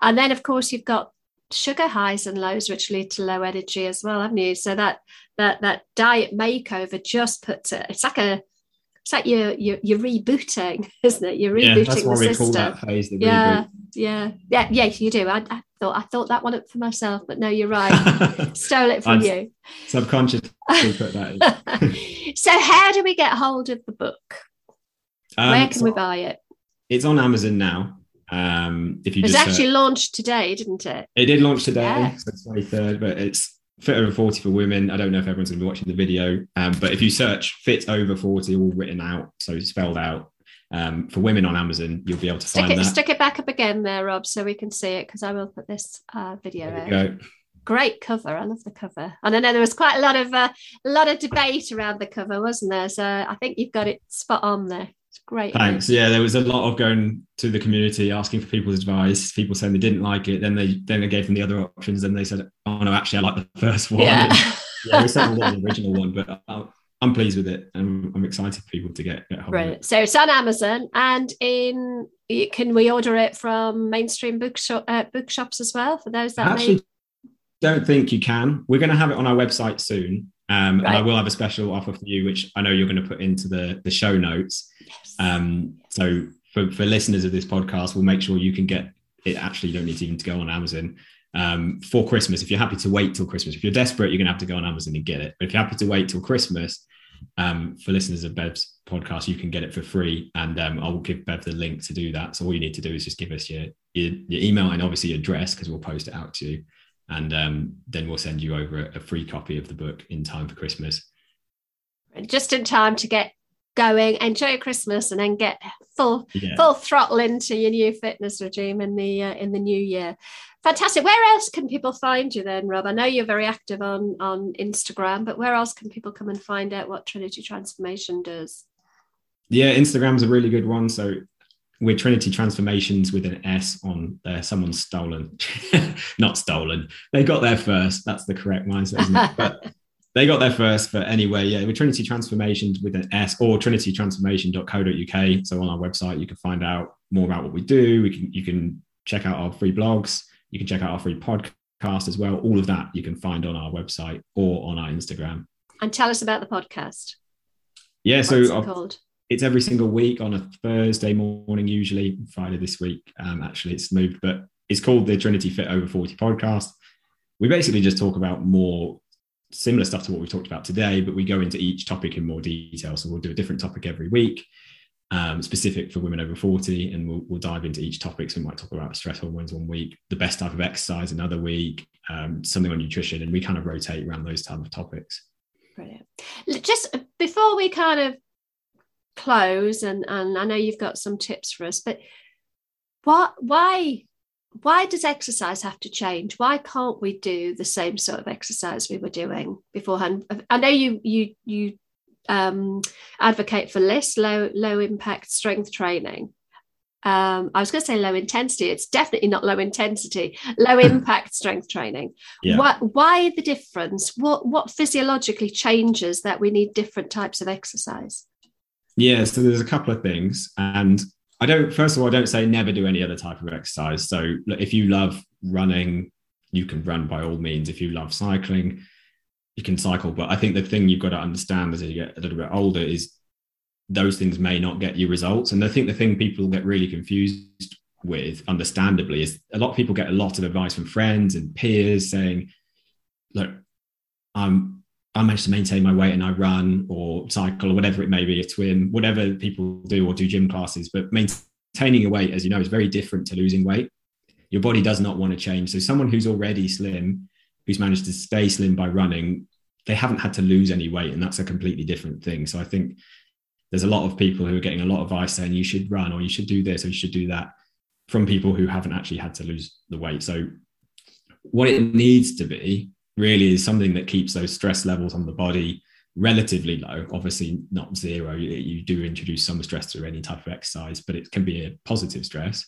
And then, of course, you've got sugar highs and lows, which lead to low energy as well, haven't you? So that that that diet makeover just puts it. It's like a it's like you're you're, you're rebooting, isn't it? You're rebooting yeah, that's what the we system. Call that phase, the yeah, reboot. yeah, yeah, yeah. You do. I, I, thought I thought that one up for myself, but no, you're right. Stole it from you. Subconsciously put that. In. so, how do we get hold of the book? Um, Where can so we buy it? It's on Amazon now. Um, if you it actually launched today, didn't it? It did launch today, yeah. so twenty third. But it's fit over forty for women. I don't know if everyone's going to be watching the video, um, but if you search "fit over 40 all written out, so spelled out, um, for women on Amazon, you'll be able to stick find it, that. Stick it back up again there, Rob, so we can see it because I will put this uh, video out. Great cover. I love the cover, and I know there was quite a lot of uh, a lot of debate around the cover, wasn't there? So I think you've got it spot on there great. Thanks. Yeah, there was a lot of going to the community asking for people's advice. People saying they didn't like it. Then they then they gave them the other options. and they said, "Oh no, actually, I like the first one." Yeah, yeah we settled on the original one, but I'm pleased with it, and I'm excited for people to get get hold right. of it. So it's on Amazon, and in can we order it from mainstream bookshop uh, bookshops as well for those that I actually may... don't think you can. We're going to have it on our website soon. Um, right. And I will have a special offer for you, which I know you're going to put into the, the show notes. Um, so for, for listeners of this podcast, we'll make sure you can get it. Actually, you don't need to even to go on Amazon um, for Christmas. If you're happy to wait till Christmas, if you're desperate, you're going to have to go on Amazon and get it. But if you're happy to wait till Christmas, um, for listeners of Bev's podcast, you can get it for free. And um, I'll give Bev the link to do that. So all you need to do is just give us your, your, your email and obviously your address because we'll post it out to you and um, then we'll send you over a, a free copy of the book in time for Christmas. Just in time to get going, enjoy Christmas, and then get full yeah. full throttle into your new fitness regime in the uh, in the new year. Fantastic. Where else can people find you then, Rob? I know you're very active on on Instagram, but where else can people come and find out what Trinity Transformation does? Yeah, Instagram's a really good one. So we're Trinity Transformations with an S on there. Someone's stolen, not stolen. They got there first. That's the correct mindset, isn't it? But they got there first. But anyway, yeah, we're Trinity Transformations with an S or trinitytransformation.co.uk. So on our website, you can find out more about what we do. We can you can check out our free blogs. You can check out our free podcast as well. All of that you can find on our website or on our Instagram. And tell us about the podcast. Yeah, What's so called? it's every single week on a Thursday morning, usually Friday this week. Um, actually, it's moved, but it's called the Trinity Fit Over 40 podcast. We basically just talk about more similar stuff to what we've talked about today, but we go into each topic in more detail. So we'll do a different topic every week, um, specific for women over 40, and we'll, we'll, dive into each topic. So we might talk about stress hormones one week, the best type of exercise another week, um, something on nutrition, and we kind of rotate around those type of topics. Brilliant. Just before we kind of close and and I know you've got some tips for us but what why why does exercise have to change why can't we do the same sort of exercise we were doing beforehand I know you you you um, advocate for LISS low low impact strength training um, I was going to say low intensity. It's definitely not low intensity, low impact strength training. Yeah. What, why the difference? What, what physiologically changes that we need different types of exercise? Yeah, so there's a couple of things. And I don't, first of all, I don't say never do any other type of exercise. So if you love running, you can run by all means. If you love cycling, you can cycle. But I think the thing you've got to understand as you get a little bit older is those things may not get you results. And I think the thing people get really confused with, understandably, is a lot of people get a lot of advice from friends and peers saying, look, I'm I managed to maintain my weight and I run or cycle or whatever it may be, a swim, whatever people do or do gym classes. But maintaining your weight, as you know, is very different to losing weight. Your body does not want to change. So someone who's already slim, who's managed to stay slim by running, they haven't had to lose any weight, and that's a completely different thing. So I think there's a lot of people who are getting a lot of advice saying you should run or you should do this or you should do that from people who haven't actually had to lose the weight. So what it needs to be really is something that keeps those stress levels on the body relatively low. Obviously not zero. You, you, do introduce some stress through any type of exercise but it can be a positive stress.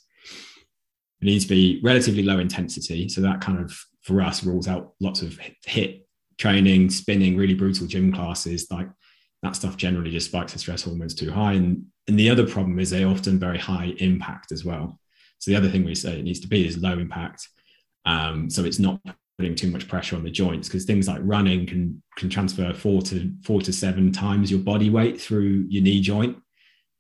It needs to be relatively low intensity. So that kind of for us rules out lots of HIIT training spinning really brutal gym classes. Like that stuff generally just spikes the stress hormones too high. And and the other problem is they're often very high impact as well. So the other thing we say it needs to be is low impact. Um, so it's not putting too much pressure on the joints because things like running can can transfer four to four to seven times your body weight through your knee joint.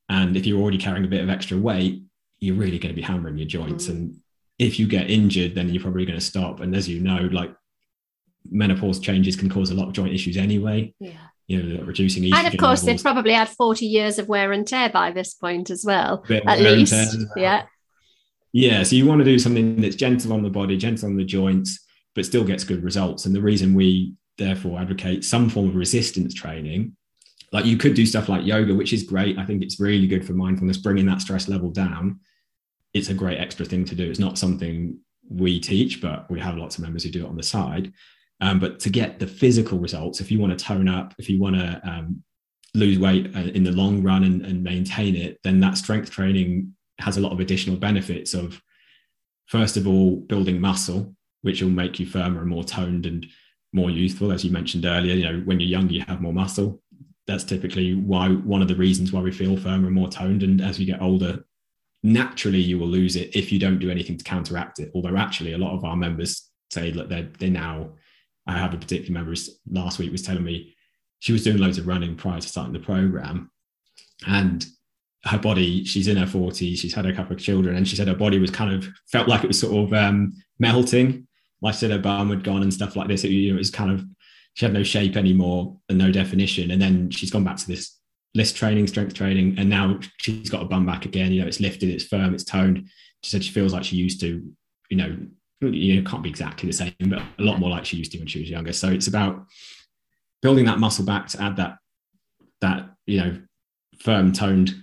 And if you're already carrying a bit of extra weight you're really going to be hammering your joints. Mm. and if you get injured then you're probably going to stop. And as you know like menopause changes can cause a lot of joint issues anyway. Yeah. You know reducing and of course levels. they've probably had 40 years of wear and tear by this point as well at least. yeah. Yeah so you want to do something that's gentle on the body gentle on the joints but still gets good results. And the reason we therefore advocate some form of resistance training, like you could do stuff like yoga, which is great. I think it's really good for mindfulness, bringing that stress level down. It's a great extra thing to do. It's not something we teach, but we have lots of members who do it on the side. Um, but to get the physical results, if you want to tone up, if you want to um, lose weight uh, in the long run and, and maintain it, then that strength training has a lot of additional benefits of, first of all, building muscle which will make you firmer and more toned and more youthful. As you mentioned earlier, you know, when you're younger, you have more muscle. That's typically why one of the reasons why we feel firmer and more toned. And as you get older, naturally you will lose it if you don't do anything to counteract it. Although actually a lot of our members say that they're they now I have a particular member last week was telling me she was doing loads of running prior to starting the program. And her body, she's in her 40s, she's had a couple of children, and she said her body was kind of felt like it was sort of um, melting her bum had gone and stuff like this. It, you know, it was kind of she had no shape anymore and no definition. And then she's gone back to this LISS training, strength training, and now she's got a bum back again. You know, it's lifted, it's firm, it's toned. She said she feels like she used to. You know, you know, can't be exactly the same, but a lot more like she used to when she was younger. So it's about building that muscle back to add that that you know firm toned,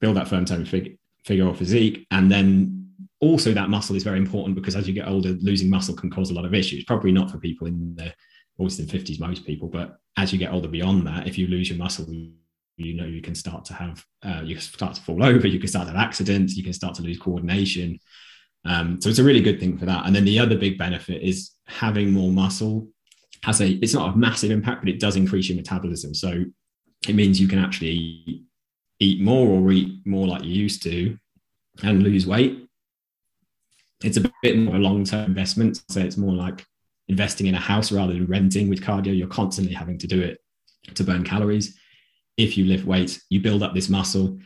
build that firm toned fig- figure or physique, and then also that muscle is very important because as you get older losing muscle can cause a lot of issues. Probably not for people in the 40s and 50s most people but as you get older beyond that if you lose your muscle you know you can start to have uh, you start to fall over you can start to have accidents you can start to lose coordination. Um, so it's a really good thing for that. And then the other big benefit is having more muscle has a it's not a massive impact but it does increase your metabolism. So it means you can actually eat more or eat more like you used to and lose weight it's a bit more of a long-term investment. So it's more like investing in a house rather than renting with cardio. You're constantly having to do it to burn calories. If you lift weights, you build up this muscle.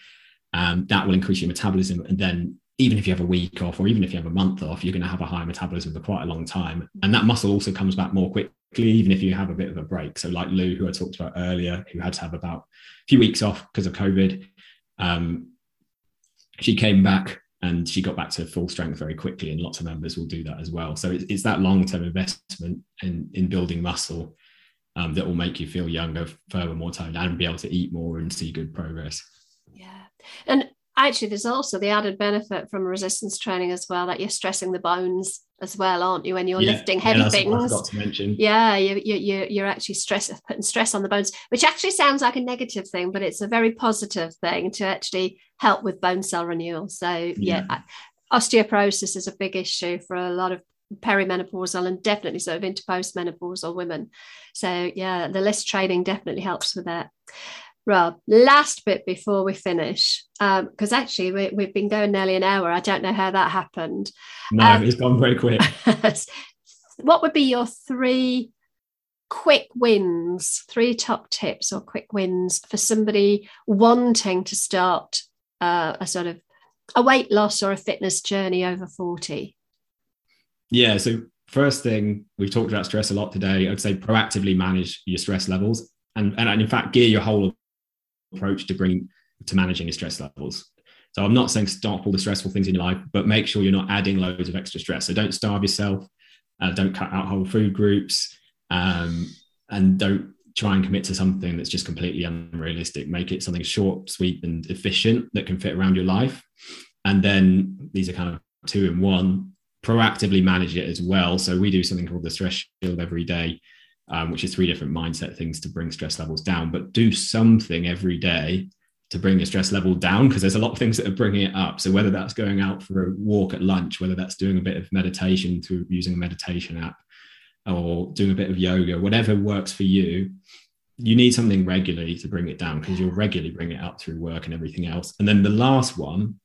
Um, that will increase your metabolism. And then even if you have a week off or even if you have a month off, you're going to have a higher metabolism for quite a long time. And that muscle also comes back more quickly, even if you have a bit of a break. So like Lou, who I talked about earlier, who had to have about a few weeks off because of COVID, um, she came back and she got back to full strength very quickly and lots of members will do that as well. So it's, it's that long-term investment in, in building muscle um, that will make you feel younger further more toned and be able to eat more and see good progress. Yeah. And actually there's also the added benefit from resistance training as well that you're stressing the bones as well aren't you when you're yeah, lifting heavy yeah, things? yeah you, you, you're actually stress putting stress on the bones which actually sounds like a negative thing but it's a very positive thing to actually help with bone cell renewal. So yeah, yeah. Osteoporosis is a big issue for a lot of perimenopausal and definitely sort of into postmenopausal women. So yeah the LISS training definitely helps with that Rob, last bit before we finish, because um, actually we, have been going nearly an hour. I don't know how that happened. No, um, it's gone very quick. what would be your three quick wins, three top tips or quick wins for somebody wanting to start uh, a sort of a weight loss or a fitness journey over 40? Yeah. So, first thing, we've talked about stress a lot today. I'd say proactively manage your stress levels and, and in fact, gear your whole approach to bring to managing your stress levels. So, I'm not saying stop all the stressful things in your life, but make sure you're not adding loads of extra stress. So, don't starve yourself, uh, don't cut out whole food groups, um, and don't try and commit to something that's just completely unrealistic. Make it something short, sweet, and efficient that can fit around your life. And then these are kind of two in one. Proactively manage it as well. So we do something called the stress shield every day, um, which is three different mindset things to bring stress levels down. But do something every day to bring your stress level down because there's a lot of things that are bringing it up. So whether that's going out for a walk at lunch, whether that's doing a bit of meditation through using a meditation app, or doing a bit of yoga, whatever works for you, you need something regularly to bring it down because you'll regularly bring it up through work and everything else. And then the last one,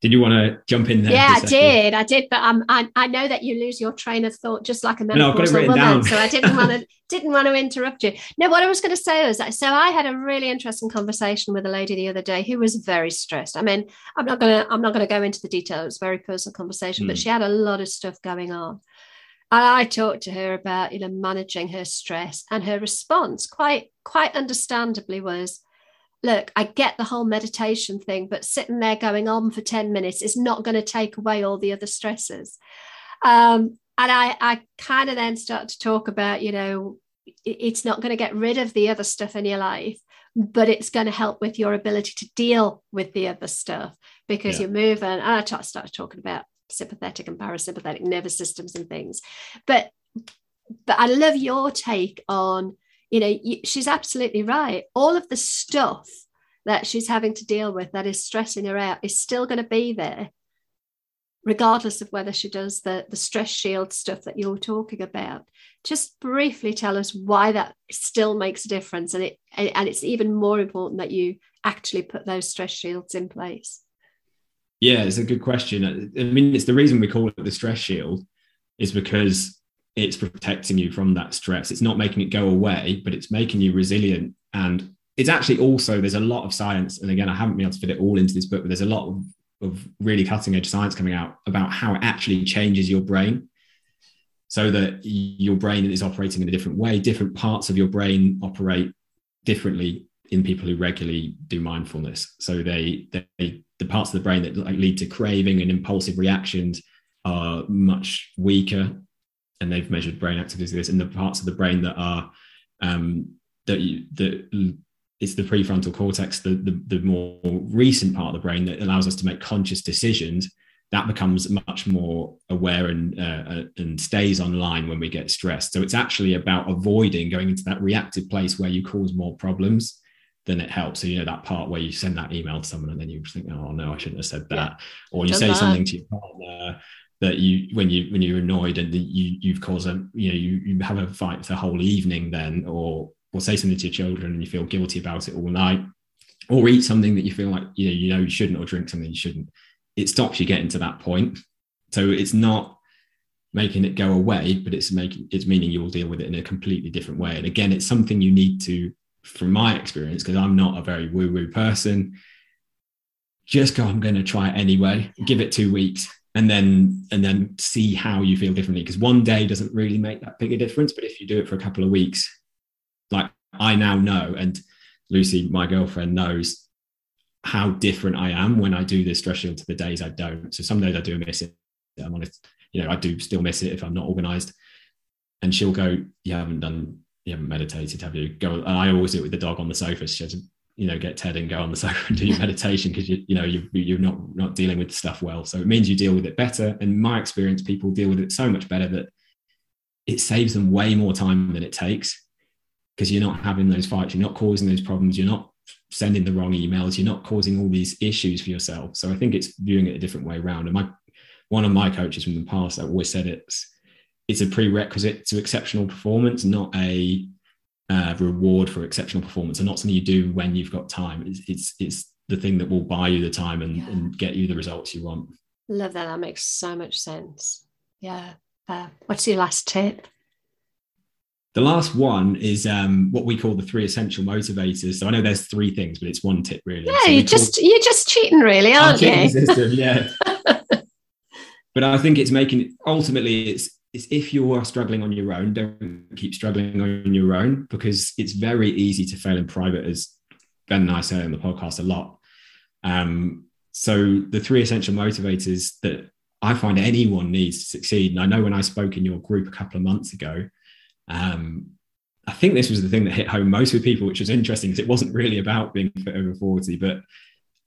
did you want to jump in there? Yeah, I did. I did, but um, I I know that you lose your train of thought just like a menopausal no, woman. Down. So I didn't want to didn't want to interrupt you. No, what I was going to say was that so I had a really interesting conversation with a lady the other day who was very stressed. I mean, I'm not gonna I'm not gonna go into the details. It's a very personal conversation, mm. but hmm. she had a lot of stuff going on. And I talked to her about, you know, managing her stress, and her response, quite quite understandably, was, "Look, I get the whole meditation thing, but sitting there going on for ten minutes is not going to take away all the other stresses." Um, and I, I kind of then start to talk about, you know, it's not going to get rid of the other stuff in your life, but it's going to help with your ability to deal with the other stuff because yeah. you're moving. And I started talking about sympathetic and parasympathetic nervous systems and things but but i love your take on you know she's absolutely right. All of the stuff that she's having to deal with that is stressing her out is still going to be there regardless of whether she does the the stress shield stuff that you're talking about. Just briefly tell us why that still makes a difference and it and it's even more important that you actually put those stress shields in place. Yeah, it's a good question. I mean, it's the reason we call it the stress shield is because it's protecting you from that stress. It's not making it go away, but it's making you resilient. And it's actually also, there's a lot of science. And again, I haven't been able to fit it all into this book, but there's a lot of, of really cutting edge science coming out about how it actually changes your brain so that your brain is operating in a different way. Different parts of your brain operate differently in people who regularly do mindfulness. So they, they the parts of the brain that lead to craving and impulsive reactions are much weaker and they've measured brain activity this and the parts of the brain that are um, that you, that it's the prefrontal cortex the, the, the more recent part of the brain that allows us to make conscious decisions that becomes much more aware and uh, uh and stays online when we get stressed so it's actually about avoiding going into that reactive place where you cause more problems then it helps. So you know that part where you send that email to someone and then you think, oh no, I shouldn't have said that, yeah. or you say that. something to your partner that you when you when you're annoyed and you you've caused a you know you you have a fight for the whole evening then, or or say something to your children and you feel guilty about it all night, or eat something that you feel like you know you know you shouldn't, or drink something you shouldn't. It stops you getting to that point. So it's not making it go away, but it's making it's meaning you will deal with it in a completely different way. And again, it's something you need to from my experience, because I'm not a very woo woo person, just go, I'm going to try it anyway, give it two weeks and then and then see how you feel differently because one day doesn't really make that big a difference but if you do it for a couple of weeks like i now know and lucy my girlfriend knows how different i am when i do this stress to the days i don't so some days i do miss it i'm honest you know i do still miss it if i'm not organized and she'll go you haven't done you haven't meditated, have you? Go. And I always do it with the dog on the sofa. She to, you know, get Ted and go on the sofa and do your meditation because you, you know, you, you're not not dealing with stuff well. So it means you deal with it better. And my experience, people deal with it so much better that it saves them way more time than it takes because you're not having those fights, you're not causing those problems, you're not sending the wrong emails, you're not causing all these issues for yourself. So I think it's viewing it a different way around. And my one of my coaches from the past, I always said it's it's a prerequisite to exceptional performance, not a uh, reward for exceptional performance, and not something you do when you've got time. It's it's, it's the thing that will buy you the time and, yeah. and get you the results you want. Love that. That makes so much sense. Yeah. Uh, what's your last tip? The last one is um, what we call the three essential motivators. So I know there's three things, but it's one tip really. Yeah, so you just call... you're just cheating, really, aren't you? System, yeah. but I think it's making ultimately it's it's if you are struggling on your own, don't keep struggling on your own because it's very easy to fail in private, as Ben and I say on the podcast a lot. Um, so the three essential motivators that I find anyone needs to succeed, and I know when I spoke in your group a couple of months ago, um, I think this was the thing that hit home most with people, which was interesting because it wasn't really about being fit over 40, but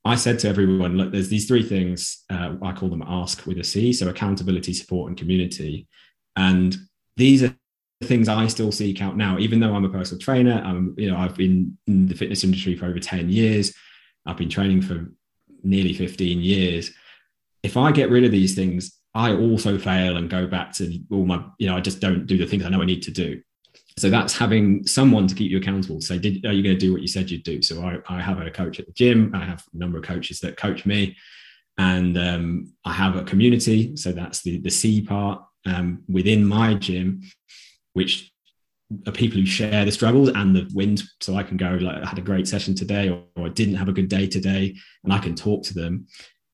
I said to everyone, look, there's these three things. Uh, I call them ask with a C. So accountability, support, and community. And these are things I still seek out now, even though I'm a personal trainer. I'm, you know, I've been in the fitness industry for over 10 years. I've been training for nearly 15 years. If I get rid of these things, I also fail and go back to all my, you know, I just don't do the things I know I need to do. So that's having someone to keep you accountable say, did, are you going to do what you said you'd do? So I, I have a coach at the gym. I have a number of coaches that coach me and um, I have a community. So that's the, the C part um, within my gym, which are people who share the struggles and the wins. So I can go like I had a great session today, or, or I didn't have a good day today, and I can talk to them.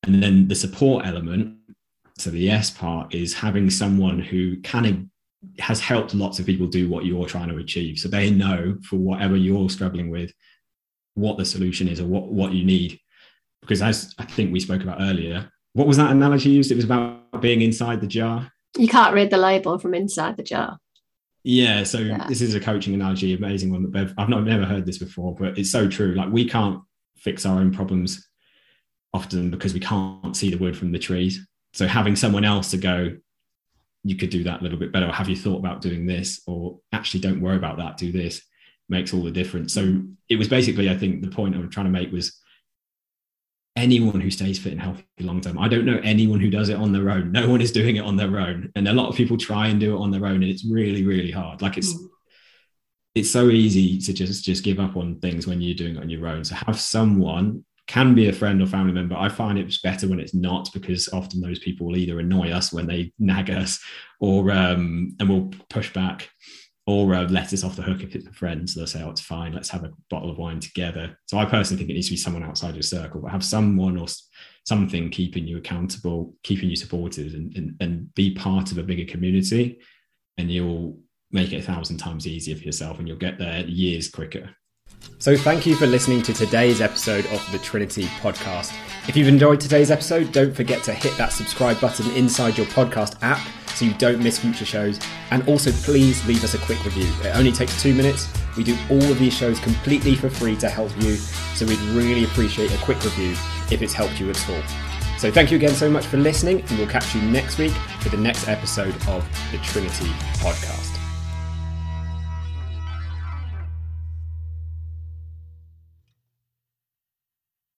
And then the support element, so the S part is having someone who of has helped lots of people do what you're trying to achieve. So they know for whatever you're struggling with, what the solution is or what, what you need. Because as I think we spoke about earlier, what was that analogy used? It was about being inside the jar. You can't read the label from inside the jar. Yeah, so yeah. this is a coaching analogy, amazing one that Bev, I've not never heard this before, but it's so true. Like we can't fix our own problems often because we can't see the wood from the trees. So having someone else to go, you could do that a little bit better, or have you thought about doing this, or actually don't worry about that, do this, makes all the difference. So it was basically, I think the point I was trying to make was anyone who stays fit and healthy long term. I don't know anyone who does it on their own. No one is doing it on their own. And a lot of people try and do it on their own, and it's really, really hard. Like it's mm. it's so easy to just just give up on things when you're doing it on your own. So have someone can be a friend or family member. I find it's better when it's not because often those people will either annoy us when they nag us or um and we'll push back or uh, let us off the hook if it's a friend. So they'll say, oh, it's fine, let's have a bottle of wine together. So I personally think it needs to be someone outside your circle, but have someone or something keeping you accountable, keeping you supported, and, and, and be part of a bigger community. And you'll make it a thousand times easier for yourself and you'll get there years quicker. So, thank you for listening to today's episode of the Trinity podcast. If you've enjoyed today's episode, don't forget to hit that subscribe button inside your podcast app so you don't miss future shows. And also, please leave us a quick review. It only takes two minutes. We do all of these shows completely for free to help you. So, we'd really appreciate a quick review if it's helped you at all. So, thank you again so much for listening, and we'll catch you next week for the next episode of the Trinity podcast.